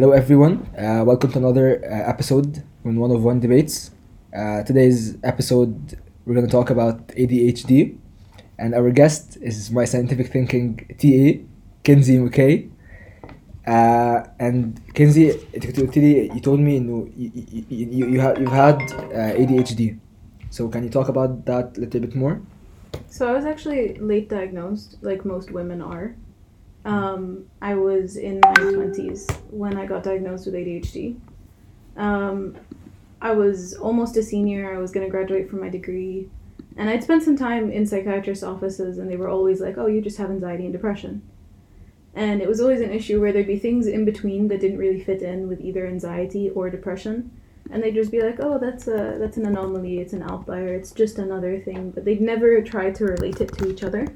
hello everyone. Uh, welcome to another uh, episode on One of One Debates. Uh, today's episode, we're going to talk about ADHD, and our guest is my scientific thinking TA, Kenzy McKay. Uh, and Kenzy, today you told me you, you, you, you have, you've had uh, ADHD. So can you talk about that a little bit more? So I was actually late diagnosed, like most women are. Um, I was in my 20s when I got diagnosed with ADHD. Um, I was almost a senior. I was going to graduate from my degree. And I'd spent some time in psychiatrist offices, and they were always like, oh, you just have anxiety and depression. And it was always an issue where there'd be things in between that didn't really fit in with either anxiety or depression. And they'd just be like, oh, that's a that's an anomaly, it's an outlier, it's just another thing. But they'd never try to relate it to each other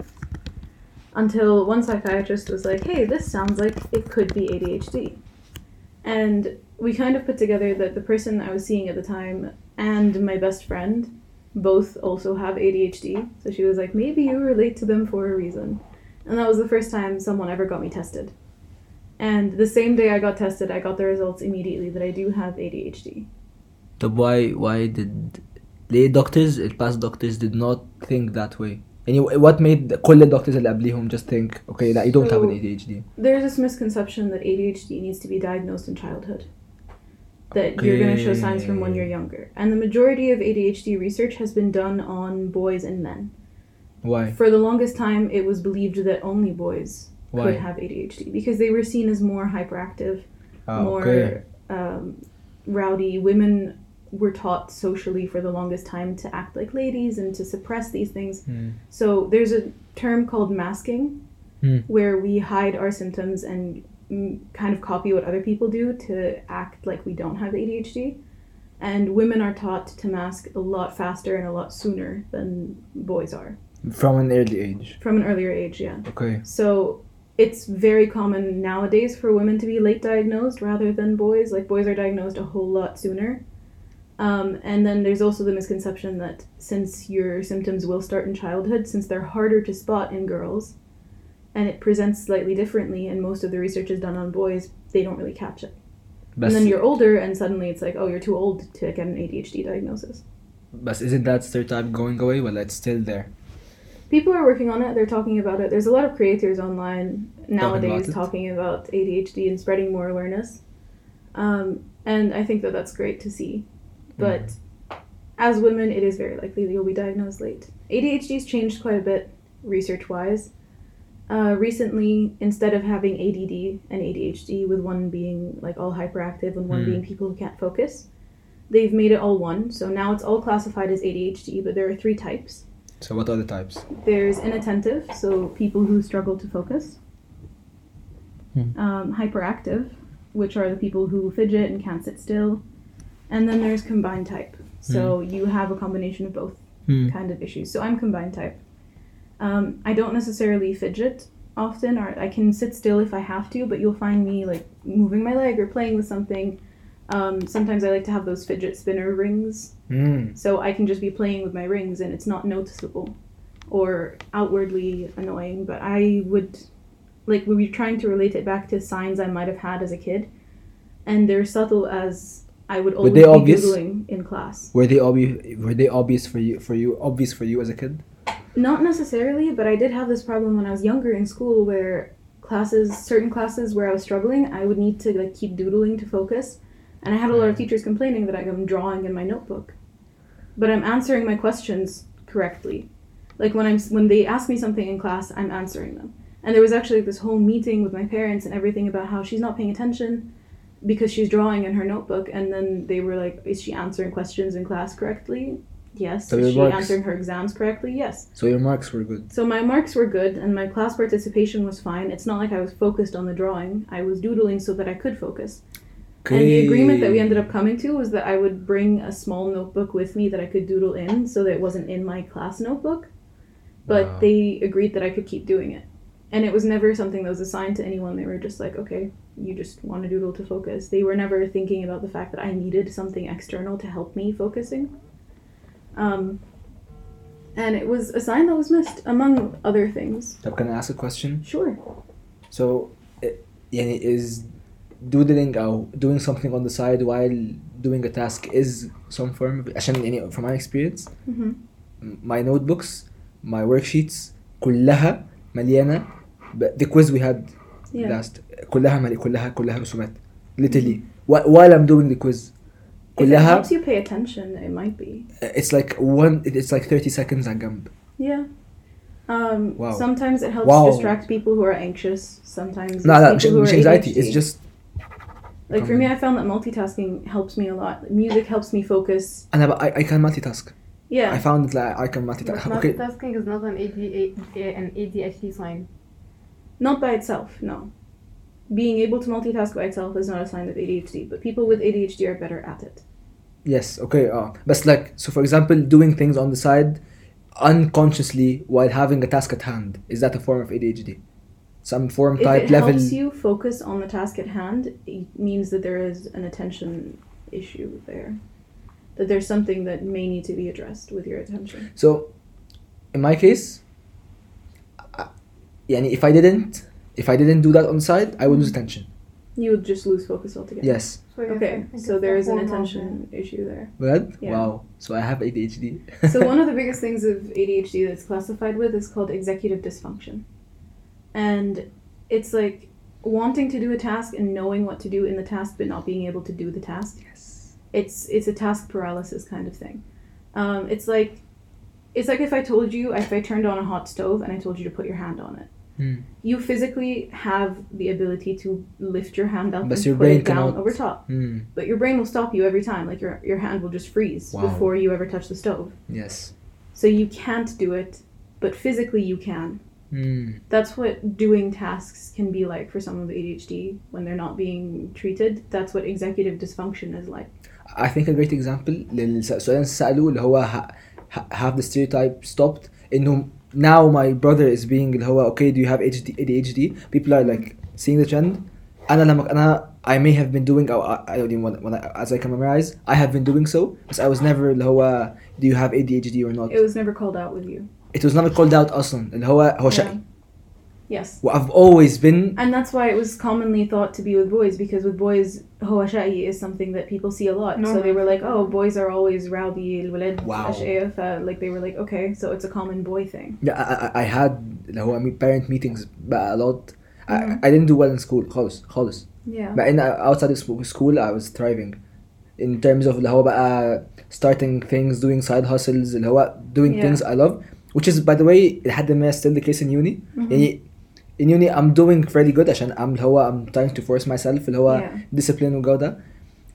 until one psychiatrist was like, hey, this sounds like it could be ADHD. And we kind of put together that the person I was seeing at the time and my best friend both also have ADHD. So she was like, maybe you relate to them for a reason. And that was the first time someone ever got me tested. And the same day I got tested, I got the results immediately that I do have ADHD. But why why did the doctors, past doctors did not think that way? يعني what made كل الدكتورز اللي قبليهم just think okay لا you don't have an So- ADHD There's this misconception that ADHD needs to be diagnosed in childhood. That you're going to show signs from when you're younger. And the majority of ADHD research has been done on boys and men. why For the longest time, it was believed that only boys why could have ADHD because they were seen as more hyperactive, ah, more okay um, rowdy. Women were taught socially for the longest time to act like ladies and to suppress these things. Hmm. So there's a term called masking, Hmm. where we hide our symptoms and mm, kind of copy what other people do to act like we don't have ADHD. And women are taught to mask a lot faster and a lot sooner than boys are from an early age from an earlier age. Yeah. okay So it's very common nowadays for women to be late diagnosed rather than boys. Like boys are diagnosed a whole lot sooner. Um, and then there's also the misconception that since your symptoms will start in childhood, since they're harder to spot in girls, and it presents slightly differently, and most of the research is done on boys, they don't really catch it. But and then you're older, and suddenly it's like, oh, you're too old to get an ADHD diagnosis. But isn't that stereotype going away? Well, it's still there. People are working on it. They're talking about it. There's a lot of creators online nowadays talking about, talking about ADHD and spreading more awareness. Um, and I think that that's great to see. But as women, it is very likely that you'll be diagnosed late. ADHD's changed quite a bit research wise. Uh, recently, instead of having ADD and ADHD, with one being like all hyperactive and one Hmm. being people who can't focus, they've made it all one. So now it's all classified as ADHD, but there are three types. so what are the types There's inattentive, so people who struggle to focus. Hmm. Um, hyperactive, which are the people who fidget and can't sit still. And then there's combined type. So you have a combination of both Hmm. kind of issues. So I'm combined type. Um, I don't necessarily fidget often, or I can sit still if I have to, but you'll find me like moving my leg or playing with something. Um, sometimes I like to have those fidget spinner rings Hmm. so I can just be playing with my rings and it's not noticeable or outwardly annoying. But I would, like, we were trying to relate it back to signs I might have had as a kid. And they're subtle as I would always they be obvious? doodling in class. were they obvious were they obvious for you for you obvious for you as a kid Not necessarily, but I did have this problem when I was younger in school where classes, certain classes where I was struggling, I would need to like keep doodling to focus. And I had a lot of mm. teachers complaining that I'm drawing in my notebook. But I'm answering my questions correctly. Like when I'm when they ask me something in class, I'm answering them. And there was actually this whole meeting with my parents and everything about how she's not paying attention because she's drawing in her notebook and then they were like, Is she answering questions in class correctly? Yes. So Is she works. answering her exams correctly? Yes. so your marks were good So my marks were good and my class participation was fine. It's not like I was focused on the drawing. I was doodling so that I could focus. And the agreement that we ended up coming to was that I would bring a small notebook with me that I could doodle in so that it wasn't in my class notebook. But Wow. they agreed that I could keep doing it. And it was never something that was assigned to anyone. They were just like, okay, you just want to doodle to focus. They were never thinking about the fact that I needed something external to help me focusing. Um, and it was a sign that was missed, among other things. طب can I ask a question Sure. So, uh, يعني is doodling or doing something on the side while doing a task is some form of عشان يعني from my experience Mhm. my notebooks my worksheets كلها مليانة ب- the quiz we had Yeah. last كلها ملي كلها كلها رسومات literally Wh- while I'm doing the quiz If it كلها helps you pay attention, it might be. it's like one it's like 30 seconds على جنب Yeah. Um, Wow. Sometimes it helps Wow. distract people who are anxious. Sometimes لا it's لا مش, people who مش are anxiety ADHD. it's just like for me. I found that multitasking helps me a lot. Music helps me focus. أنا ب- I, I can multitask I Yeah. found that I can But multitask okay multitasking is not an, AD, an ADHD sign. Not by itself, no. Being able to multitask by itself is not a sign of ADHD, but people with ADHD are better at it. Yes, okay. Uh, but like, so for example, doing things on the side unconsciously while having a task at hand, is that a form of ADHD? Some form, If type, it level? helps you focus on the task at hand, it means that there is an attention issue there. That there's something that may need to be addressed with your attention. So, in my case, يعني if I didn't, if I didn't do that on the side, I would lose attention. You would just lose focus altogether. Yes. So yeah, I Okay, think so it's there a is an hormone attention issue there. Good? Yeah. Wow. So I have ADHD. So one of the biggest things of ADHD that's classified with is called executive dysfunction. And it's like wanting to do a task and knowing what to do in the task but not being able to do the task. Yes. It's it's a task paralysis kind of thing. Um, it's like it's like if I told you if I turned on a hot stove and I told you to put your hand on it. Hmm. You physically have the ability to lift your hand up But and your put brain it down cannot. over top. Hmm. But your brain will stop you every time. Like your your hand will just freeze Wow. before you ever touch the stove. Yes. So you can't do it, but physically you can. Hmm. That's what doing tasks can be like for someone with ADHD when they're not being treated. That's what executive dysfunction is like. I think a great example للسؤال اللي سألوه اللي هو ه- ه- have the stereotype stopped إنه now my brother is being اللي هو okay do you have ADHD, ADHD people are like seeing the trend أنا لما أنا I may have been doing أو I I don't even when, when I, as I can memorize I have been doing so but I was never اللي هو do you have ADHD or not It was never called out with you. it was never called out أصلا اللي هو هو شقي Yes. و I've always been And that's why it was commonly thought to be with boys because with boys, هواشائي is something that people see a lot. No. So they were like, oh, boys are always rowdy, الولاد Wow. أشقية. ف- Like they were like, okay, so it's a common boy thing. yeah, I, I, I had اللي هو parent meetings بقى a lot I, Mhm. I didn't do well in school خالص خالص Yeah. But in outside of scho- school, I was thriving. In terms of اللي هو بقى starting things, doing side hustles, اللي هو doing Yeah. things I love, which is by the way لحد ما still the case in uni. Mhm. يعني in uni I'm doing fairly good عشان I'm اللي هو I'm trying to force myself اللي هو Yeah. discipline والجو ده.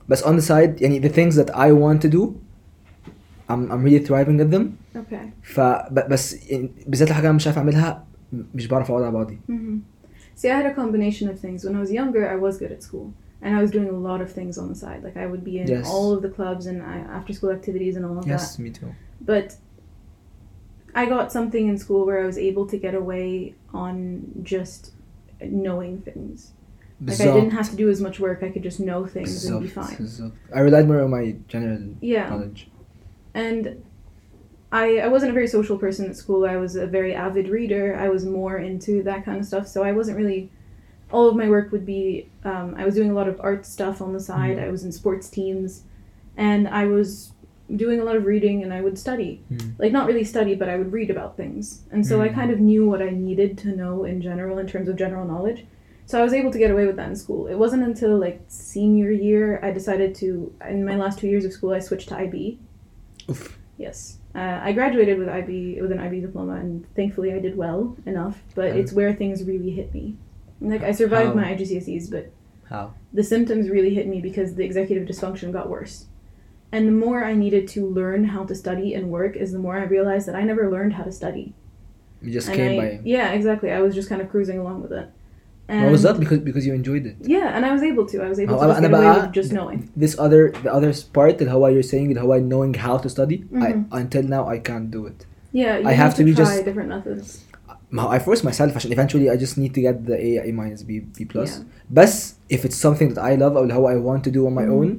بس on the side يعني the things that I want to do I'm I'm really thriving at them. Okay. ف ب- بس يعني بالذات الحاجة أنا مش عارف أعملها مش بعرف أقعد على بعضي. hmm See, I had a combination of things. When I was younger, I was good at school, and I was doing a lot of things on the side. Like I would be in Yes. all of the clubs and I, after-school activities and all of that. Yes, me too. But I got something in school where I was able to get away on just knowing things. Like I didn't have to do as much work. I could just know things and be fine. I relied more on my general yeah. knowledge. And I, I wasn't a very social person at school. I was a very avid reader. I was more into that kind of stuff. So I wasn't really. All of my work would be. Um, I was doing a lot of art stuff on the side. Mm. I was in sports teams, and I was doing a lot of reading. And I would study, Mm. like not really study, but I would read about things. And so I Mm. kind of knew what I needed to know in general in terms of general knowledge. So I was able to get away with that in school. It wasn't until like senior year I decided to. In my last two years of school, I switched to IB. Oof. Yes. Uh, I graduated with IB with an IB diploma, and thankfully I did well enough. But Um, it's where things really hit me. Like I survived How? my IGCSEs, but How? the symptoms really hit me because the executive dysfunction got worse. And the more I needed to learn how to study and work, is the more I realized that I never learned how to study. You just and came I, by. yeah, exactly. I was just kind of cruising along with it. And What was that? Because because you enjoyed it. Yeah, and I was able to. I was able Oh, to just أنا get away بقى- with just knowing. This other the other part اللي هو you're saying اللي هو knowing how to study. I, Mhm. until now I can't do it. Yeah, you I have to be try just- different methods. ما هو I force myself عشان eventually I just need to get the A A minus B B plus. Yeah. بس if it's something that I love أو اللي هو I want to do on my Mhm. own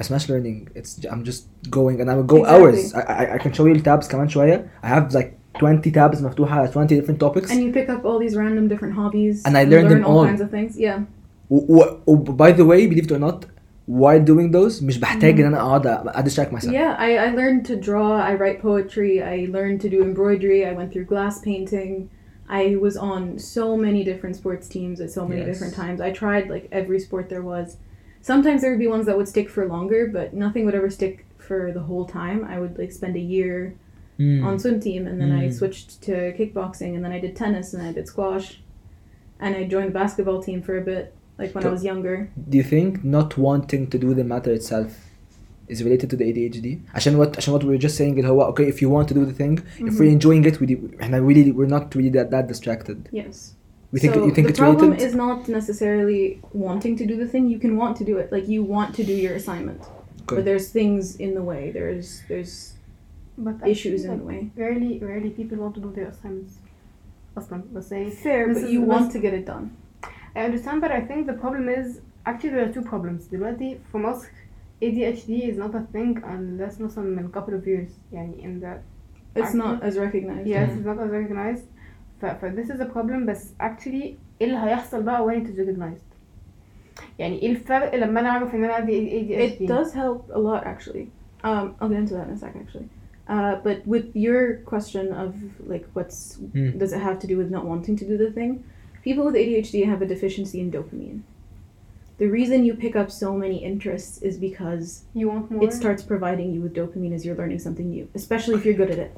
ما اسمهاش learning. It's I'm just going and I will go Exactly. hours. I, I I can show you the tabs كمان شوية. I have like 20 tabs مفتوحة 20 different topics. And you pick up all these random different hobbies And I learned learn them all all. kinds of things. Yeah. و- و- و- by the way believe it or not while doing those مش بحتاج ان انا اقعد أ- distract myself Yeah, I, I learned to draw, I write poetry, I learned to do embroidery, I went through glass painting. I was on so many different sports teams at so many Yes. different times. I tried like every sport there was. Sometimes there would be ones that would stick for longer, but nothing would ever stick for the whole time. I would like spend a year Mm. on swim team and then I Mm. switched to kickboxing and then I did tennis and I did squash and I joined the basketball team for a bit like when I So- was younger. do you think not wanting to do the matter itself is related to the ADHD عشان what عشان what we were just saying اللي هو okay if you want to do the thing if we're enjoying it we احنا really we're not really that, that distracted Yes. we think so you think the it's problem related is not necessarily wanting to do the thing. You can want to do it, like you want to do your assignment, Okay. but there's things in the way. There's there's But issues in actually, the way. like, Rarely, rarely people want to do their assignments. أصلا بس say Fair, This but is you the want best- to get it done. I understand but I think the problem is actually there are two problems دلوقتي في مصر ADHD is not a thing unless مثلا من couple of years يعني in the It's not as recognized. yes it's not as recognized ف, ف this is a problem بس actually ايه اللي هيحصل بقى when it is recognized يعني ايه الفرق لما انا اعرف ان انا عندي ADHD It does help a lot, actually. Um, I'll get into that in a sec, actually. Uh, but with your question of like, what's Hmm. does it have to do with not wanting to do the thing? People with ADHD have a deficiency in dopamine. the reason you pick up so many interests is because you want more. It starts providing you with dopamine as you're learning something new, especially if you're good at it.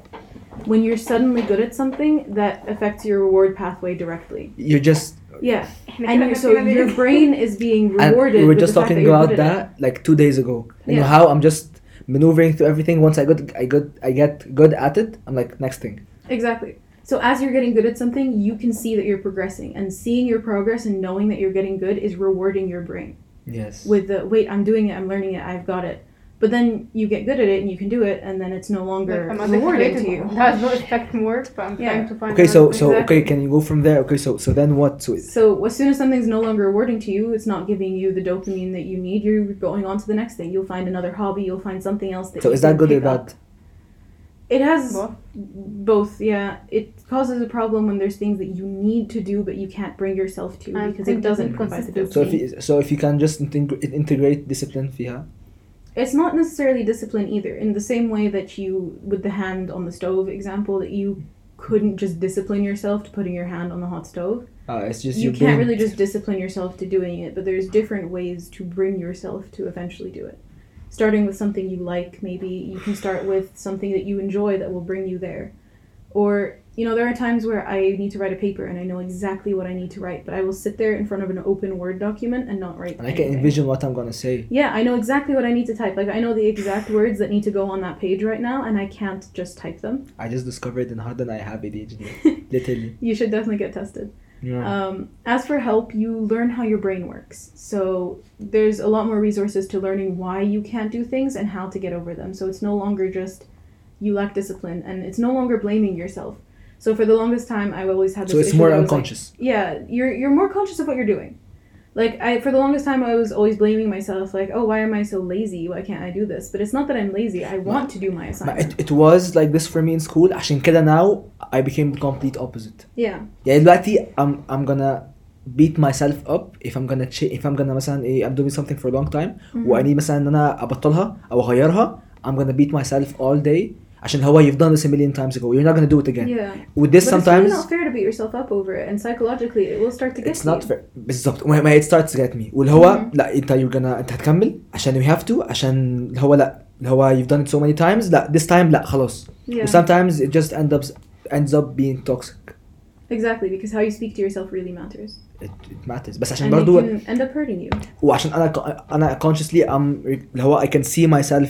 When you're suddenly good at something, that affects your reward pathway directly. You're just yeah, and you're, so your brain is being rewarded. we were just talking that about that like two days ago. Yeah. You know how I'm just maneuvering through everything. Once I get I get I get good at it, I'm like next thing. Exactly. So as you're getting good at something, you can see that you're progressing, and seeing your progress and knowing that you're getting good is rewarding your brain yes with the wait, I'm doing it, I'm learning it, I've got it. But then you get good at it and you can do it, and then it's no longer I'm rewarding to you. That's not no effect more but I'm Yeah. trying to find okay so so thing. okay can you go from there okay so so then what so So as soon as something's no longer rewarding to you, it's not giving you the dopamine that you need. You're going on to the next thing. You'll find another hobby. You'll find something else that. so you is that good or pick up. bad It has Both. both. Yeah, it causes a problem when there's things that you need to do but you can't bring yourself to And because think it doesn't that provide the consistency. so dopamine. if you, so if you can just integ- integrate discipline فيها It's not necessarily discipline either. In the same way that you, with the hand on the stove example, that you couldn't just discipline yourself to putting your hand on the hot stove. uh, it's just you your can't brain- really just discipline yourself to doing it, but there's different ways to bring yourself to eventually do it. Starting with something you like, maybe you can start with something that you enjoy that will bring you there. Or, you know, there are times where I need to write a paper and I know exactly what I need to write, but I will sit there in front of an open Word document and not write and I can envision what I'm gonna say Yeah, I know exactly what I need to type. Like I know the exact words that need to go on that page right now, and I can't just type them. I just discovered in Harden I have ADHD literally you should definitely get tested. Yeah. Um, as for help, you learn how your brain works. So there's a lot more resources to learning why you can't do things and how to get over them. So it's no longer just you lack discipline, and it's no longer blaming yourself. So for the longest time, I've always had this. so it's more was like, unconscious yeah, you're you're more conscious of what you're doing Like I for the longest time I was always blaming myself like, "Oh, why am I so lazy? Why can't I do this?" But it's not that I'm lazy. I want to do my But assignment. it, it was like this for me in school عشان كده now I became the complete opposite yeah. يعني دلوقتي I'm I'm gonna beat myself up if I'm gonna ch- if I'm gonna مثلا ايه I'm doing something for a long time Mhm. واني مثلا ان انا ابطلها او اغيرها I'm gonna beat myself all day عشان هو you've done this a million times ago you're not gonna do it again Yeah. with this but sometimes it's really not fair to beat yourself up over it and psychologically it will start to get it's to not you. fair بالظبط ما ما it starts to get me واللي هو Mhm. لا انت you're gonna انت هتكمل عشان you have to عشان اللي هو لا اللي هو you've done it so many times لا this time لا خلاص Yeah. sometimes it just ends up ends up being toxic Exactly because how you speak to yourself really matters. it, it matters بس عشان And it برضو can end up hurting you. وعشان انا انا consciously I'm اللي هو I can see myself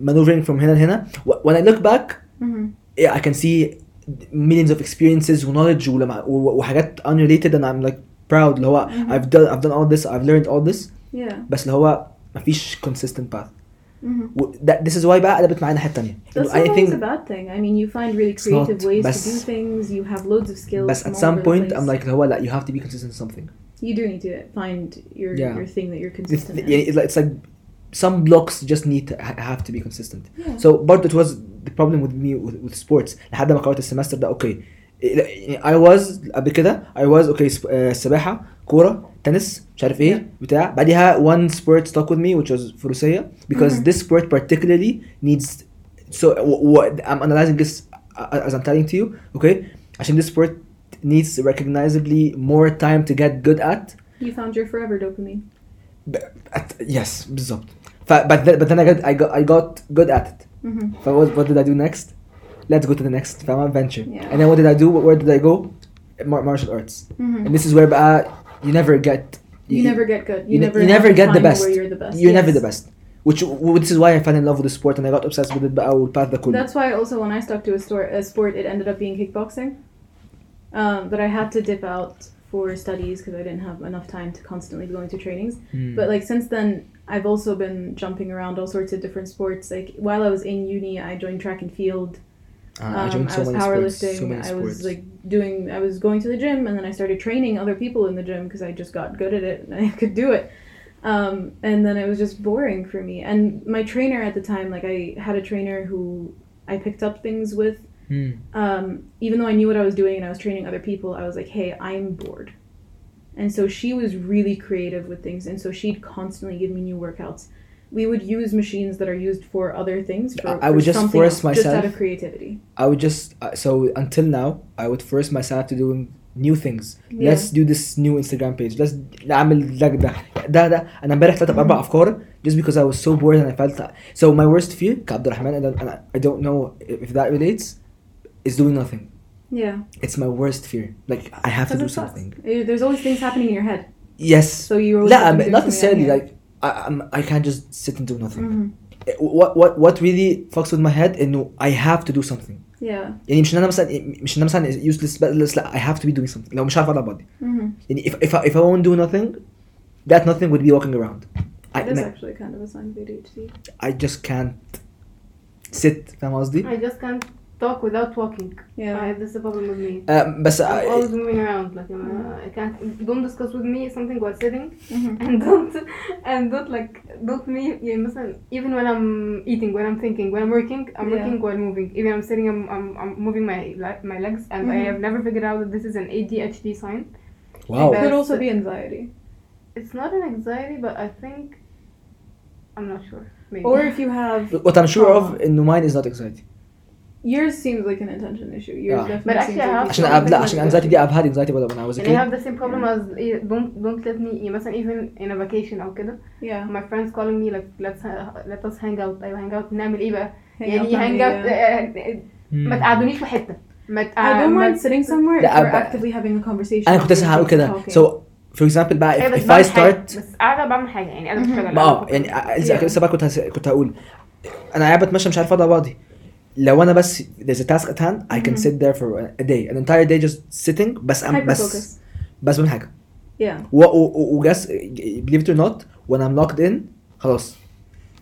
maneuvering from هنا لهنا when I look back hmm yeah, I can see millions of experiences knowledge ولما و- وحاجات unrelated and I'm like proud اللي هو Mhm. I've done I've done all this I've learned all this Yeah. بس اللي هو مفيش consistent path hmm و- that, this is why بقى قلبت معايا الناحية التانية That's إنه not always anything a bad thing. I mean, you find really It's not, creative ways to بس- do things. You have loads of skills. بس from at all some over the point place. I'm like اللي هو لا you have to be consistent in something You do need to find your Yeah. your thing that you're It's, consistent in. yeah, it's like, it's like some blocks just need to ha- have to be consistent Yeah. So برضه it was the problem with me with, with sports لحد ما قررت السمستر ده اوكي I was قبل كده I was okay سب- آه، السباحة كوره تنس مش عارف ايه بتاع بعديها one sport stuck with me which was فروسيه because Mhm. this sport particularly needs so what I'm analyzing this as I'm telling to you okay عشان this sport needs recognizably more time to get good at You found your forever dopamine. at yes بالظبط ف but then, but then I got I got I got good at it. Mm-hmm. So what, what did I do next? Let's go to the next fama venture. Yeah. And then what did I do? Where did I go? Mar- martial arts. Mm-hmm. And this is where uh, you never get you, you, never get good. You, you never, you never get the best. you're the best. You're yes. never the best. Which which is why I fell in love with the sport and I got obsessed with it. But I will pass the cool. That's why also when I stuck to a, store, a sport, it ended up being kickboxing. Um, but I had to dip out for studies because I didn't have enough time to constantly go into trainings. Mm. But like since then, I've also been jumping around all sorts of different sports. Like while I was in uni, I joined track and field. Uh, Um, I joined so was many sports powerlifting. so I was like doing. I was going to the gym, and then I started training other people in the gym because I just got good at it and I could do it. Um, and then it was just boring for me. And my trainer at the time, like I had a trainer who I picked up things with. Hmm. Um, even though I knew what I was doing and I was training other people, I was like, hey, I'm bored. And so she was really creative with things, and so she'd constantly give me new workouts. We would use machines that are used for other things. For, I- I for would just something force else, just out myself- of creativity. I would just uh, so until now I would force myself to doing new things Yeah. let's do this new Instagram page let's نعمل ده ده ده ده انا امبارح طلعت باربع افكار just because I was so bored and I felt so my worst fear كعبد الرحمن and I- and I don't know if that relates is doing nothing Yeah. it's my worst fear like I have to Because do it sucks. something Eh, There's always things happening in your head. yes So you're always لا have to be doing not something necessarily out like I, I'm, I can't just sit and do nothing Mhm. what what what really fucks with my head انه I have to do something Yeah. يعني مش ان انا مثلا مش ان انا مثلا useless بس لا I have to be doing something لو مش عارف اقعد بعضي hmm يعني if if I, if I won't do nothing that nothing would be walking around I, It is like, actually kind of a sign of ADHD. I just can't sit فاهم قصدي؟ I just can't talk without walking. Yeah. I, this is the problem with me. Uh, بس I'm I, always moving around. Like uh, I can't. Don't discuss with me something while sitting, Mhm. and don't and don't like don't me. Yeah, مثلا even when I'm eating, when I'm thinking, when I'm working, I'm Yeah. working while moving. Even I'm sitting, I'm I'm, I'm moving my le- my legs, and I Mhm. have never figured out that this is an ADHD sign. wow It But- could also be anxiety. It's not an anxiety, but I think I'm not sure. Maybe. Or if you have what I'm sure trauma. of انه mine is not anxiety yours seems like an attention issue. Yours Yeah. definitely But actually seems I like have- عشان you- أب- لا عشان anxiety دي I've had anxiety when I was a and I have kid the same problem as eh, don't don't let me يعني مثلا even in a vacation أو كده Yeah. my friends calling me like let's let us hang out أيوة hang out نعمل إيه بقى؟ Hang يعني out hang family, out yeah. آه، آه، ما Hmm. تقعدونيش في حتة ما I don't تقع- mind sitting somewhere if لا، we're أب- actively having a conversation. انا كنت لسه هقول كده Talking. so for example بقى أيوة، if, بس if I بعمل حاجة. start بس قاعدة بعمل حاجة يعني قاعدة مهم. بشتغل ما اه قاعدة يعني بفكر. لسه Yeah. لسه بقى كنت هس- كنت هقول انا قاعد بتمشى مش عارف اقعد على بعضي لو انا بس there's a task at hand I can Mhm. sit there for a day an entire day just sitting بس I'm Hyper بس focus. بس بعمل حاجه Yeah. و- و- و- وجس believe it or not when I'm locked in خلاص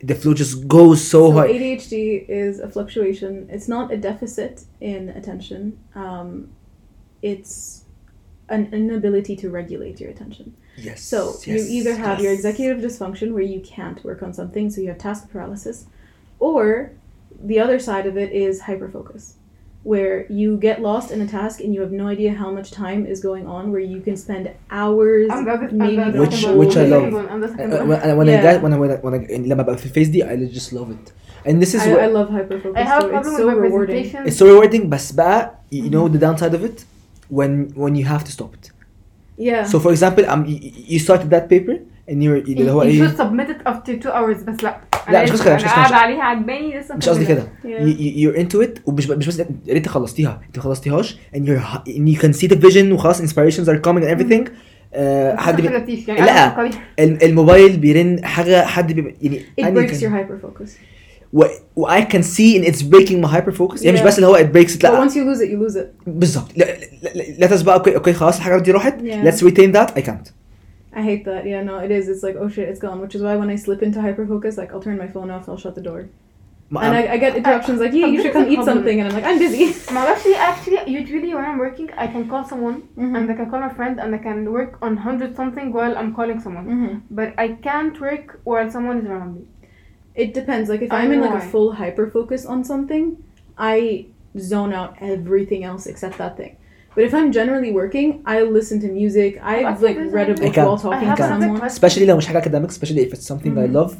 the flow just goes so So high ADHD is a fluctuation. It's not a deficit in attention. Um, it's an inability to regulate your attention. yes So you yes, either have your yes. executive dysfunction where you can't work on something, so you have task paralysis, or the other side of it is hyperfocus where you get lost in a task and you have no idea how much time is going on where you can spend hours maybe which which I love. uh, when, uh, yeah. I get when I when I when I in face D I just love it. And this is I, what I love hyperfocus I have so it's so rewarding. it's so rewarding but you mm-hmm. know the downside of it? When when you have to stop it. Yeah. So for example um, you, you started that paper and you're you, know, you, you should submit it after two hours but like لا، مش قصدي كده، مش قصدي. عليها عجباني لسه مش قصدي. كده Yeah. you're into it ومش مش بس يا ريت خلصتيها انت ما خلصتيهاش and and you can see the vision وخلاص inspirations are coming and everything آه، حد بي... يعني لا. الموبايل بيرن حاجة حد بي... يعني it breaks كان- your hyperfocus. و... و I can see and it's breaking my hyperfocus يعني مش Yeah. بس اللي هو it breaks it But لا once you lose it, you lose it. بالظبط لا لا لا بقى أوكي أوكي خلاص الحاجة دي راحت Yeah. let's retain that I can't I hate that. Yeah, no, it is. It's like, oh shit, it's gone. Which is why when I slip into hyperfocus, like I'll turn my phone off and I'll shut the door. And I, I, get interruptions I, like, yeah, you should come eat something, and I'm like, I'm busy. No, actually, actually, usually when I'm working, I can call someone, mm-hmm. and I can call a friend, and I can work on hundred something while I'm calling someone. Mm-hmm. But I can't work while someone is around me. It depends. Like if I I'm in like why. a full hyper focus on something, I zone out everything else except that thing. But if I'm generally working, I listen to music. I've That's like what read a I book can. while I talking have to another someone. question. especially لو مش حاجه academic especially if it's something I Mhm. love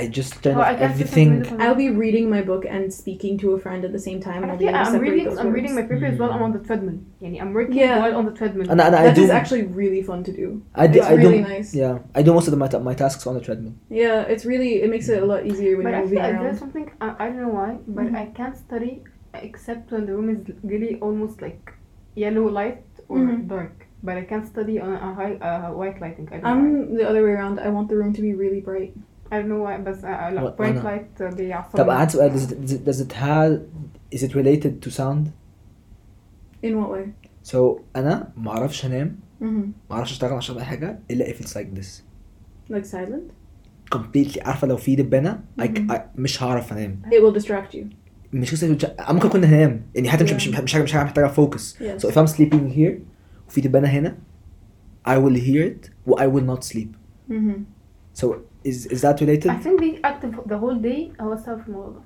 I just turn Oh, off I guess everything this is really I'll be reading my book and speaking to a friend at the same time, and I'll be Actually, able to I'm separate reading. those I'm reading my words. paper as well. I'm on the treadmill. Yani, I'm working Yeah. while on the treadmill. انا انا I That do is actually really fun to do. I do It's I do really nice. yeah I do most of the, my, ta- my tasks on the treadmill Yeah, it's really it makes it a lot easier when but you're actually, moving I, there's around. something I, I don't know why, but Mhm. I can't study except when the room is really almost like yellow light or Mhm. dark. But I can't study on a high uh, white lighting. I don't know why. I'm the other way around. I want the room to be really bright. I don't know why, but uh, uh, like What- bright أنا- light uh, بيعصبني. طب قعدت سؤال does it, does it, does it have is it related to sound In what way? so انا ما اعرفش انام hmm ما اعرفش اشتغل عشان اي حاجه الا if it's like this Like silent? completely عارفه لو في دبانه I, Mhm. I, مش هعرف انام It will distract you. مش قصه ممكن اكون هنام يعني حتى مش Yeah. مش حاجة مش حاجة محتاجه فوكس so if I'm sleeping here وفي دبانه هنا I will hear it و I will not sleep hmm so is is that related I think being active the whole day هو السبب في الموضوع ده.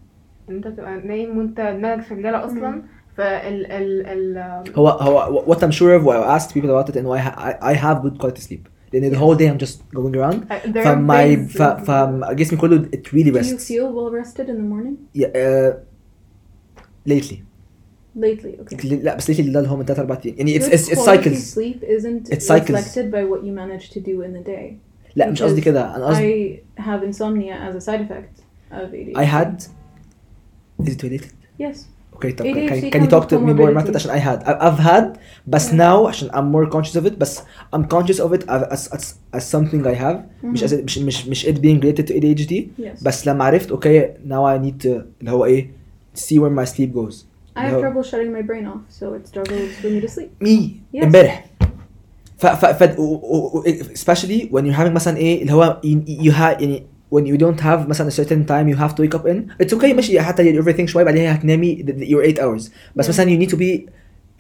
ان انت تبقى نايم وانت دماغك شغاله أصلا فال ال ال هو هو what I'm sure of what I asked people about it and why I, I have good quality sleep لأن the whole day I'm just going around uh, days- ف فجسمي كله it really Do you rests feel well rested in the morning? yeah, uh, lately Lately, okay. لا بس lately ده اللي هو من 3 4 ايام يعني it's Good it's, it's quality cycles sleep isn't It's cycles. reflected by what you manage to do in the day. لا مش قصدي because كده انا قصدي I have insomnia as a side effect of ADHD. I had is it related Yes. Okay, طب ADHD can, can you comes talk to with me more about comorbidity. it عشان I had I, I've had بس Yeah. now عشان I'm more conscious of it بس I'm conscious of it as, as, as something I have مش Mhm. as مش مش مش it being related to ADHD Yes. بس لما عرفت okay now I need to اللي هو ايه see where my sleep goes I have اللي هو- trouble shutting my brain off, so it struggles for me to sleep. me Yes. امبارح ف ف ف و- و- و- especially when you're having مثلا ايه اللي هو you, you have يعني when you don't have مثلا a certain time you have to wake up in it's okay ماشي حتى you everything شويه بعدين هتنامي th- th- your 8 hours بس Yeah. مثلا you need to be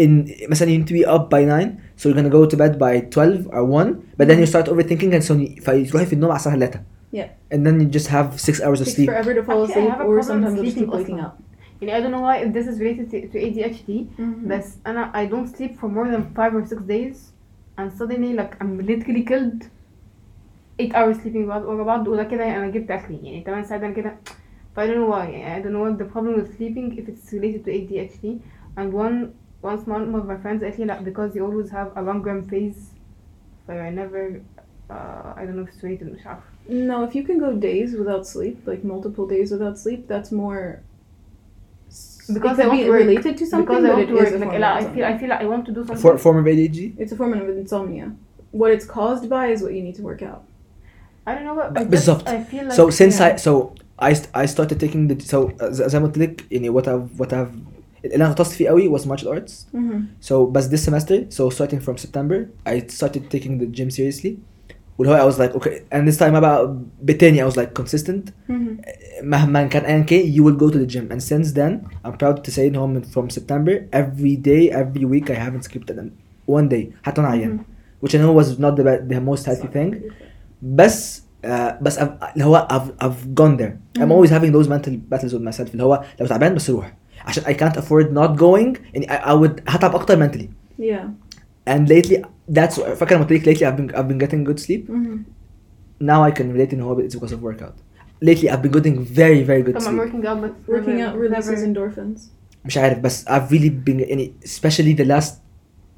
in مثلا you need to be up by 9 so you're gonna go to bed by 12 or 1 but then you start overthinking and so you- فتروحي في النوم على الساعه 3 Yeah. and then you just have 6 hours of It takes sleep forever to fall Actually, I asleep, have a or problem sometimes I'll just sleeping keep waking also. up. يعني I don't know why if this is related to, to ADHD Mhm. بس أنا I don't sleep for more than five or six days and suddenly like I'm literally killed 8 hours sleeping بعض ورا بعض وده كده أنا جبت آخري يعني 8 ساعات أنا كده ف I don't know why I don't know what the problem with sleeping if it's related to ADHD and one once one of my friends قالت لي لا because you always have a long REM phase so I never uh, I don't know if it's related مش عارفة No, if you can go days without sleep, like multiple days without sleep, that's more. Because it I could want be to work. related to something, because I but want it to is work a like form لا of I feel I insomnia. feel like I want to do something for form of ADHD It's a form of insomnia. What it's caused by is what you need to work out. I don't know what ب- I just- بالظبط. I feel like so since yeah. I so I st- I started taking the so uh, ز- زي ما قلت لك يعني what I've what I've اللي انا غطست فيه قوي was martial arts Mm-hmm. so بس this semester so starting from September I started taking the gym seriously واللي هو I was like okay and this time بقى بالتاني I was like consistent Mm-hmm. مهما كان ايا كان you will go to the gym and since then I'm proud to say ان هو من from September every day every week I haven't skipped an- one day حتى وانا عيان which I know was not the, be- the most healthy thing بس آه بس I've, اللي هو I've, I've gone there I'm Mhm. always having those mental battles with myself اللي هو لو تعبان بس روح عشان I can't afford not going يعني I, I would هتعب اكتر mentally Yeah. and lately that's فاكر لما قلت لك lately I've been I've been getting good sleep Mm-hmm. now I can relate ان هو it's because of workout lately I've been getting very very good Come on, sleep working out but Working never- out releases never- endorphins. مش عارف بس I've really been يعني especially the last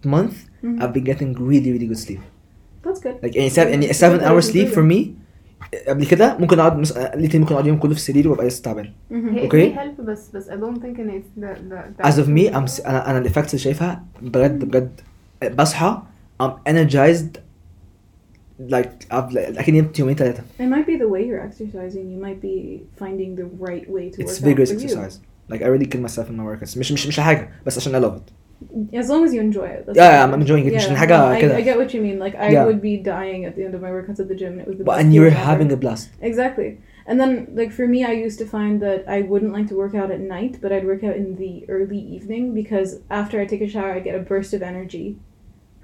month Mhm. I've been getting really really good sleep That's good. like يعني seven يعني seven hour sleep for me قبل كده ممكن اقعد مس... ليتلي ممكن اقعد يوم كله في السرير وابقى لسه تعبان Mm-hmm. هي Okay. okay. help بس بس I don't think ان it's the the, the as of me I'm s- انا انا الايفكتس اللي شايفها بجد بجد بصحى I'm energized like I've like اكني نمت يومين ثلاثه It might be the way you're exercising. You might be finding the right way to it's work vigorous out for exercise like I really kill myself in my workouts مش مش مش حاجه بس عشان I love it you. As long as you enjoy it. that's Yeah, what I'm matters. enjoying it. مش Yeah, إن حاجة no, I, كده. I get what you mean. Like I Yeah. would be dying at the end of my workouts at the gym. and It was the But best and you're feeling ever. having a blast Exactly. And then, like, for me, I used to find that I wouldn't like to work out at night, but I'd work out in the early evening because after I take a shower, I get a burst of energy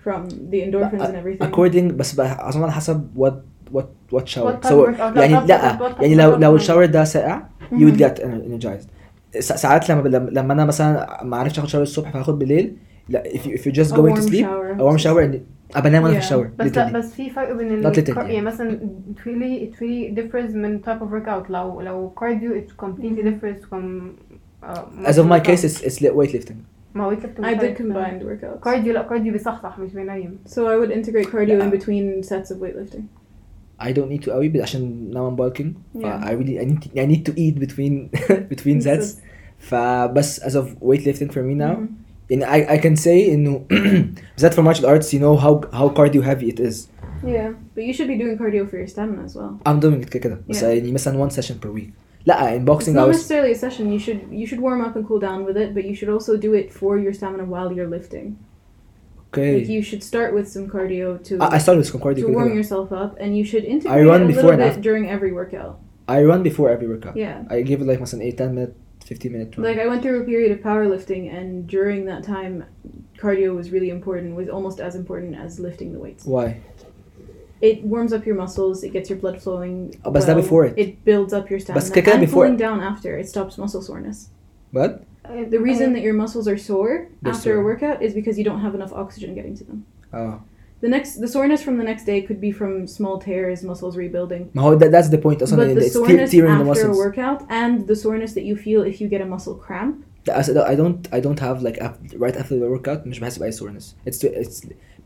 from the endorphins and everything. according بس بقى اظن على حسب what what what shower What type so of workout? يعني What type لا of- what type يعني of لو workout? لو الشاور ده ساقع you would Mhm. get energized سا- ساعات لما لما لما انا مثلا ما عرفتش اخد شاور الصبح فهاخد بالليل لا if, you, if you're just A going to warm sleep shower. a warm shower and ابقى انام وانا في Yeah. الشاور بس لا literally. بس في فرق بين Not ال literally. يعني مثلا it really it really differs من type of workout لو لو cardio it completely differs from uh, as of my muscle case workout. it's, it's lit- weightlifting ما هو weightlifting I did مختلف. combined workouts. cardio لا cardio بيصحصح مش بينيم So I would integrate cardio Yeah. in between sets of weightlifting. I don't need to قوي but عشان now I'm bulking ف Yeah. I really I need to, I need to eat between between sets فبس as of weightlifting for me now Mhm. يعني I, I can say انه بالذات for martial arts you know how how cardio heavy it is Yeah, but you should be doing cardio for your stamina as well. I'm doing it كده كده بس Yeah. يعني مثلا one session per week in boxing it's not I was necessarily a session. You should you should warm up and cool down with it but you should also do it for your stamina while you're lifting. Okay. Like you should start with some cardio to I, I started with some cardio to warm yourself up and you should integrate I run before after. during every workout. I run before every workout. Yeah. I give it like an eight ten 10 minute 15 minute run. like I went through a period of powerlifting and during that time cardio was really important was almost as important as lifting the weights. Why? It warms up your muscles. It gets your blood flowing. Oh, but that before it. It builds up your stamina. كده كده and before cooling down after. It stops muscle soreness. what The reason that your muscles are sore They're after sore. a workout is because you don't have enough oxygen getting to them. oh The next, the soreness from the next day could be from small tears, muscles rebuilding. ما هو that, that's the point اصلا But إن the it's tear- soreness tearing the after a muscles workout and the soreness that you feel if you get a muscle cramp, I said I don't I don't have like af- right after the workout مش بحس بأي soreness it's it's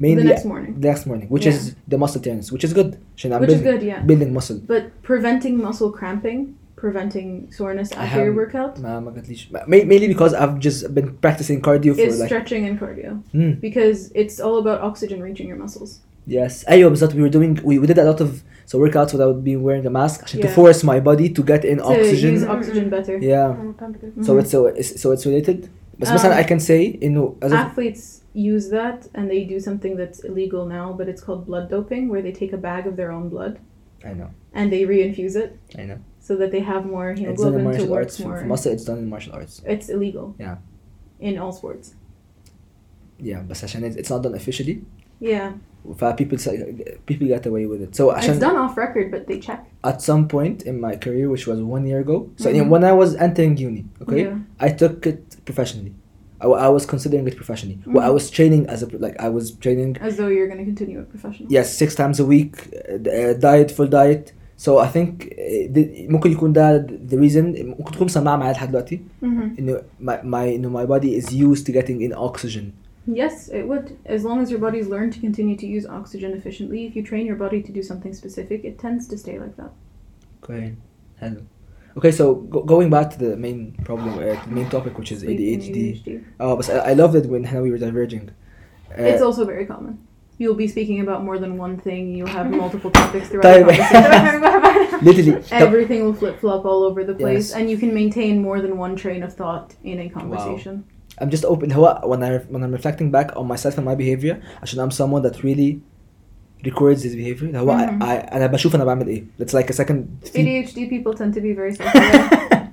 mainly the next morning. the next morning which Yeah. is the muscle tearness which is good عشان I'm Which is building, good, yeah. building muscle But preventing muscle cramping, preventing soreness I after your have- workout ما ما جاتليش ma- ma- mainly because I've just been practicing cardio for is like stretching and cardio. Hmm. Because it's all about oxygen reaching your muscles. yes أيوة بالظبط we were doing we, we did a lot of so workouts without being wearing a mask عشان to Yeah. force my body to get in To oxygen use oxygen better. yeah أنا فهمت كده. so Mhm. it's so it's, so it's related بس Um, مثلا I can say إنه as of Athletes use that and they do something that's illegal now, but it's called blood doping, where they take a bag of their own blood I know and they reinfuse it I know so that they have more it's done in hemoglobin to martial work arts for, more. for muscle it's done in martial arts It's illegal. Yeah. In all sports. yeah بس عشان it's, it's not done officially Yeah. ف people say, people get away with it so It's عشان done off record, but they check. at some point in my career which was one year ago so Mhm. when I was entering uni okay Yeah. I took it professionally I, wa- I was considering it professionally well, I Mhm. was training as a like I was training As though you're going to continue it professionally. yes six times a week uh, uh, diet full diet so I think uh, the- ممكن يكون ده the reason ممكن تكون مسمعة معايا لحد دلوقتي hmm انه my my انه my body is used to getting in oxygen Yes, it would. As long as your body's learned to continue to use oxygen efficiently, if you train your body to do something specific, it tends to stay like that. Okay, hello. Okay, so go going back to the main problem, uh, the main topic, which is ADHD. ADHD. Uh, but I, I love that when we were diverging. Uh, it's also very common. You'll be speaking about more than one thing. You'll have multiple topics throughout. Literally, everything will flip flop all over the place, yes. and you can maintain more than one train of thought in a conversation. Wow. I'm just open. When I when I'm reflecting back on myself and my behavior, actually, I'm someone that really records his behavior. هو I, Mhm. I, أنا بشوف أنا بعمل إيه. That's like a second. feed- ADHD people tend to be very self-aware.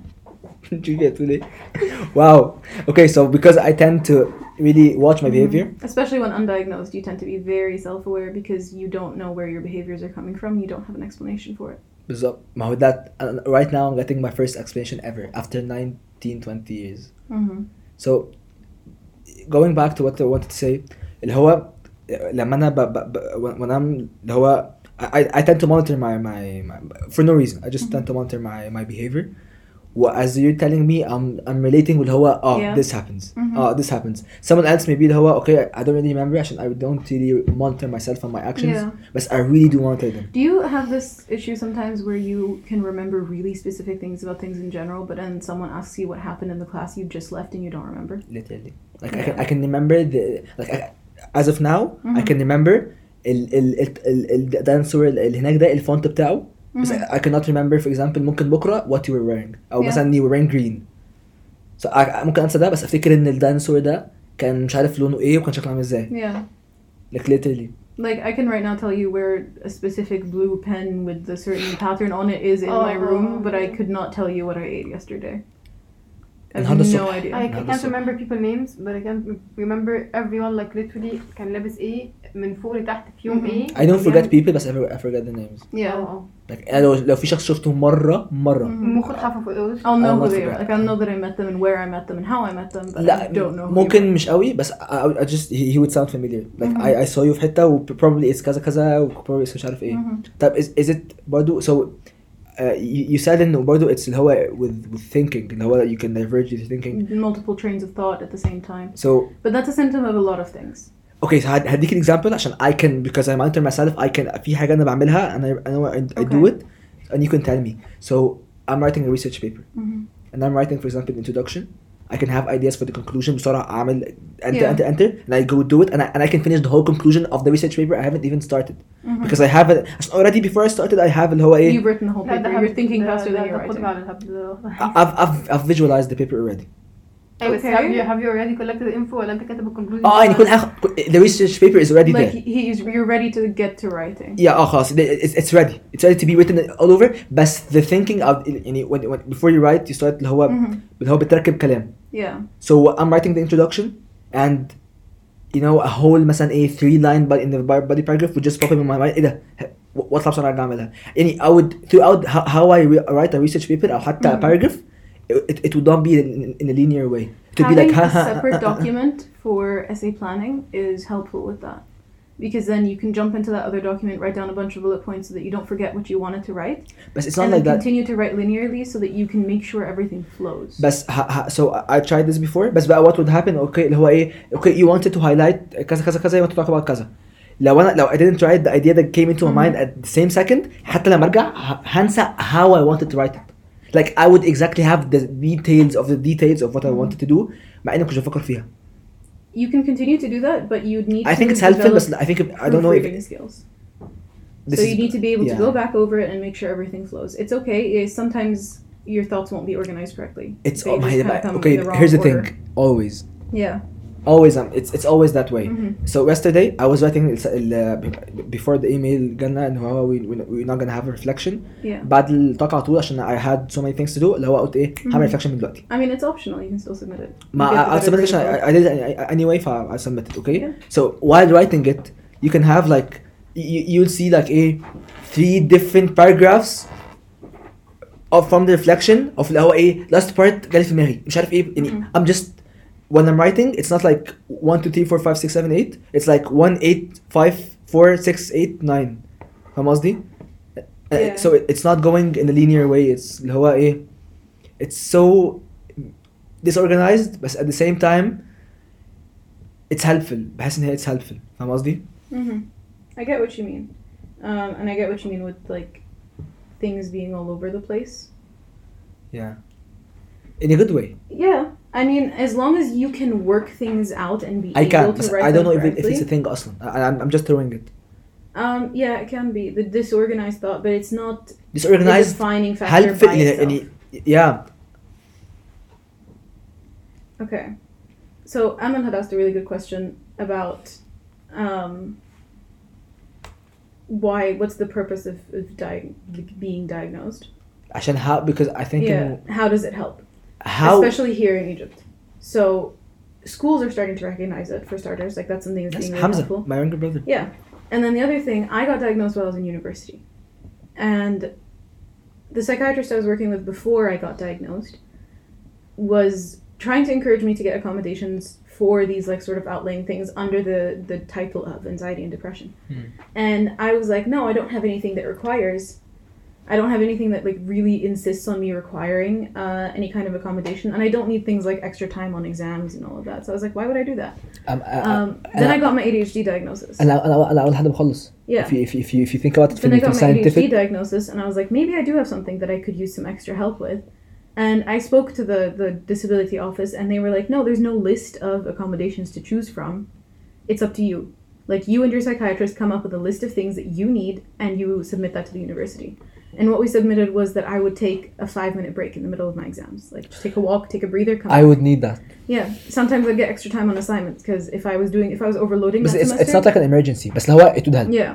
you get really. Wow. Okay, so because I tend to really watch my behavior. Mhm. Especially when undiagnosed, you tend to be very self-aware because you don't know where your behaviors are coming from. You don't have an explanation for it. بالظبط. ما هو that uh, right now I'm getting my first explanation ever after 19 20 years. Mm-hmm. So going back to what I wanted to say اللي هو لما انا ب, ب, ب when I'm اللي هو I, I tend to monitor my, my, my for no reason I just tend to monitor my, my behavior well, as you're telling me I'm I'm relating with هو oh Yeah. this happens Mhm. oh this happens someone else maybe اللي هو okay I don't really remember عشان I don't really monitor myself and my actions Yeah. but I really do monitor them Do you have this issue sometimes where you can remember really specific things about things in general, but then someone asks you what happened in the class you just left and you don't remember? literally like I, Yeah. can, I can remember the like I, as of now I Mhm. can remember ال ال ال ال الدانسور اللي هناك ده الفونت بتاعه بس Mhm. I cannot remember for example ممكن بكره what you were wearing او Yeah. مثلا you were wearing green so I, ممكن انسى ده بس افتكر ان الدانسور ده كان مش عارف لونه ايه وكان شكله عامل ازاي Yeah. like literally Like I can right now tell you where a specific blue pen with the certain pattern on it is in my Oh. room, but I could not tell you what I ate yesterday. I have نهار no الصبح. idea. I, I Another can't song. remember people names but I can remember everyone like literally كان لابس ايه من فوق لتحت في يوم Mhm. ايه I don't forget بيعمل- people بس I forget- I forget the names yeah. اه like أنا لو لو في شخص شفته مرة مرة Mhm. مخه اتحفر فوق الأوضة. I'll know I'll who not they forget. are. Like I'll know that I met them and where I met them and how I met them, but I لا don't know. who ممكن they مش قوي بس I, I I just he, he would sound familiar like Mhm. I, I saw you في حتة و probably it's كذا كذا و probably it's مش عارف were. ايه Mhm. طب is, is it برضو so uh, you, you said انه برضو it's اللي هو with with thinking اللي هو you can diverge your thinking Multiple trains of thought at the same time. so But that's a symptom of a lot of things. okay so هد- هديك example عشان I can because I'm enter myself I can في حاجة أنا بعملها and I, I know I, I do Okay. it and you can tell me so I'm writing a research paper Mhm. and I'm writing for example introduction I can have ideas for the conclusion بسرعة أعمل enter Yeah. enter enter and I go do it and I, and I can finish the whole conclusion of the research paper I haven't even started Mhm. because I have it عشان already before I started I have اللي هو ايه You've written the whole لا paper. ده You're هبد- thinking ده- faster ده- than you're ده writing. قدرة على الهبد ده. I've, I've, I've visualized the paper already ايوه بس Okay. have you have you already collected the info ولا انت كاتب الكونكلوجن اه يعني كل حاجة the research paper is already Like there he is, you're ready to get to writing. yeah اه خلاص it's, it's ready it's ready to be written all over بس the thinking of يعني when, when, before you write you start اللي هو Mhm. اللي هو بتركب كلام Yeah. so I'm writing the introduction and you know a whole مثلا ايه three line but in the body paragraph would just pop in my mind ايه ده واطلع بسرعة ارجع اعملها يعني I would throughout how, how I re- write a research paper او حتى a Mhm. paragraph it, it would not be in, in a linear way it would be Having like ha, a ha, separate uh, uh, uh. document for essay planning is helpful with that. Because then you can jump into that other document, write down a bunch of bullet points so that you don't forget what you wanted to write, but it's not and like then that continue to write linearly so that you can make sure everything flows. بس ها, ها, so I tried this before بس بقى what would happen okay اللي هو ايه okay you wanted to highlight كذا كذا كذا you want to talk about كذا لو انا لو I didn't write the idea that came into my Mhm. mind at the same second حتى لما ارجع ه- هنسى how I wanted to write it like I would exactly have the details of the details of what I Mhm. wanted to do مع اني كنت بفكر فيها you can continue to do that, but you'd need I to think it's helpful develop but I think I don't know if proofreading skills. this so is you need to be able yeah. to go back over it and make sure everything flows. It's okay. eh, sometimes your thoughts won't be organized correctly. it's They oh my just kinda come okay in the wrong here's the order. thing always Yeah. always um, it's it's always that way Mhm. So yesterday I was writing ال- ال- before the email جالنا ان هو we we- we're not gonna have a reflection Yeah. بعد الطاقة على طول عشان I had so many things to do اللي هو قلت ايه هعمل Mhm. reflection من دلوقتي I mean, it's optional. You can still submit it. You ما get the I'll better submit it grade عشان for I, I did it anyway ف I submit it okay Yeah. so while writing it you can have like you, you'll see like a three different paragraphs of from the reflection of اللي هو ايه last part جالي في دماغي مش عارف ايه يعني Mhm. I'm just when I'm writing it's not like 1 2 3 4 5 6 7 8 it's like 1 8 5 4 6 8 9 فاهم قصدي؟ Uh, Yeah. so it, it's not going in a linear way it's اللي هو ايه it's so disorganized بس at the same time it's helpful بحس ان هي it's helpful فاهم قصدي؟ hmm I get what you mean, um, and I get what you mean with like things being all over the place. yeah in a good way Yeah, I mean, as long as you can work things out and be I able can to بس write I don't them know if, it, if correctly. it's a thing اصلا I, I'm, I'm just throwing it Um, yeah, it can be the disorganized thought, but it's not the disorganized defining factor helpful by يعني itself. يعني yeah Okay. So Aman had asked a really good question about um, why, what's the purpose of, of di- being diagnosed? عشان how because I think Yeah. إنه How does it help? How Especially here in Egypt. So schools are starting to recognize it for starters. Like that's something that's being really Hamza helpful. my younger brother Yeah. And then the other thing, I got diagnosed while I was in university. And the psychiatrist I was working with before I got diagnosed was trying to encourage me to get accommodations for these like sort of outlaying things under the the title of anxiety and depression. Hmm. And I was like, no, I don't have anything that requires I don't have anything that like really insists on me requiring uh, any kind of accommodation, and I don't need things like extra time on exams and all of that. So I was like, why would I do that? um, uh, Um, then I got my ADHD diagnosis. انا انا انا اول حد بخلص Yeah. if you, if you, if you, if you think about it Then I from, from got my ADHD scientific diagnosis, and I was like, maybe I do have something that I could use some extra help with. And I spoke to the, the disability office, and they were like, no, there's no list of accommodations to choose from. It's up to you. Like, you and your psychiatrist come up with a list of things that you need, and you submit that to the university. And what we submitted was that I would take a five minute break in the middle of my exams. Like, just take a walk, take a breather, come I back. would need that Yeah. Sometimes I'd get extra time on assignments, because if I was doing, if I was overloading but that it's, semester. it's not like an emergency بس اللي هو it would help Yeah.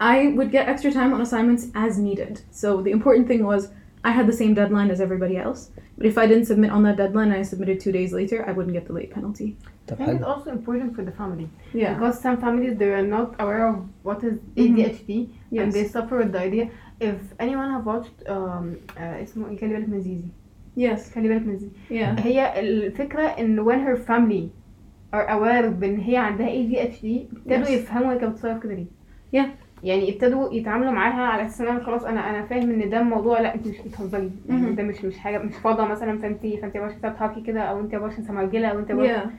I would get extra time on assignments as needed. So the important thing was I had the same deadline as everybody else. But if I didn't submit on that deadline and I submitted two days later, I wouldn't get the late penalty. طب I think it's حلو also important for the family Yeah. because some families they are not aware of what is ADHD and Yes. they suffer with the idea. If anyone have watched um, uh, اسمه إيه خلي بالك من زيزي Yes. خلي بالك من زيزي Yeah. هي الفكرة إن when her family are aware بان هي عندها ADHD ابتدوا Yes. يفهموا هي كانت بتتصرف كده ليه Yeah. يعني ابتدوا يتعاملوا معاها على أساس إن أنا خلاص أنا أنا فاهم إن ده الموضوع لا أنت مش بتهزري يعني. ده مش مش حاجة مش فاضه مثلا فانت فأنت يا باشا بتضحكي كده أو أنت يا باشا سمرجله أو أنت يا باشا Yeah.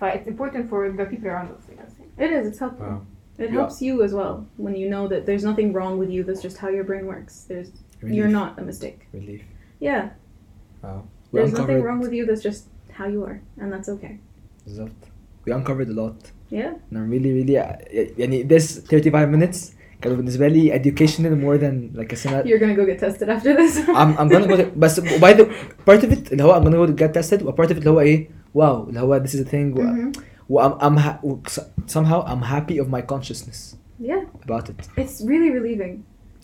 ف it's important for the people around us guess. It is. It's helpful. Wow. It Yeah. helps you as well when you know that there's nothing wrong with you. That's just how your brain works. There's you're Relief. not a mistake. Relief. Yeah. Wow. We There's nothing uncovered wrong with you. That's just how you are, and that's okay. بالظبط. We uncovered a lot. Yeah. And I'm really really يعني this 35 minutes كانوا بالنسبة لي educational more than like a سنة You're gonna go get tested after this. I'm I'm gonna go to, بس by the part of it اللي هو I'm gonna go to get tested و part of it اللي هو ايه واو اللي هو this is a thing و, Mhm. و I'm, I'm ha- و somehow I'm happy of my consciousness Yeah. about it. It's really relieving.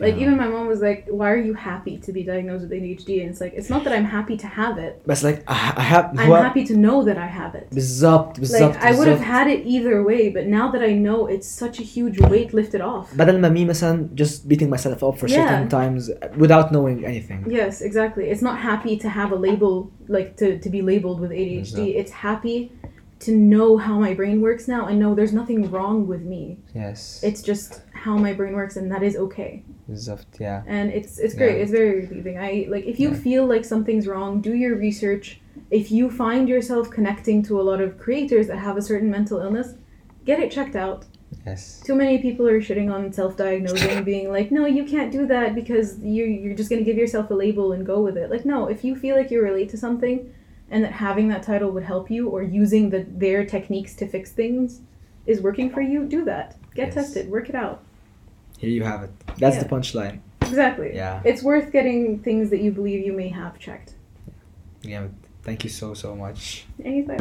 Like Yeah. even my mom was like, "Why are you happy to be diagnosed with ADHD?" And it's like, it's not that I'm happy to have it. بس like I, I have I'm هو happy to know that I have it. بالظبط بالظبط Like I would have بالظبط. had it either way, but now that I know, it's such a huge weight lifted off. بدل ما me مثلا just beating myself up for Yeah. certain times without knowing anything. Yes, exactly. It's not happy to have a label, like to, to be labeled with ADHD. Exactly. It's happy to know how my brain works now and know there's nothing wrong with me. Yes. It's just how my brain works and that is okay. Exactly. Yeah. And it's it's great. Yeah. It's very relieving. I like if you yeah. feel like something's wrong, do your research. If you find yourself connecting to a lot of creators that have a certain mental illness, get it checked out. Yes. Too many people are shitting on self-diagnosing, being like, "No, you can't do that because you you're just gonna give yourself a label and go with it." Like, no. If you feel like you relate to something, and that having that title would help you, or using the their techniques to fix things is working for you, do that. Get Yes. tested, work it out. Here you have it. That's the punchline. Exactly. Yeah. It's worth getting things that you believe you may have checked. Yeah. Thank you so so much. Anything.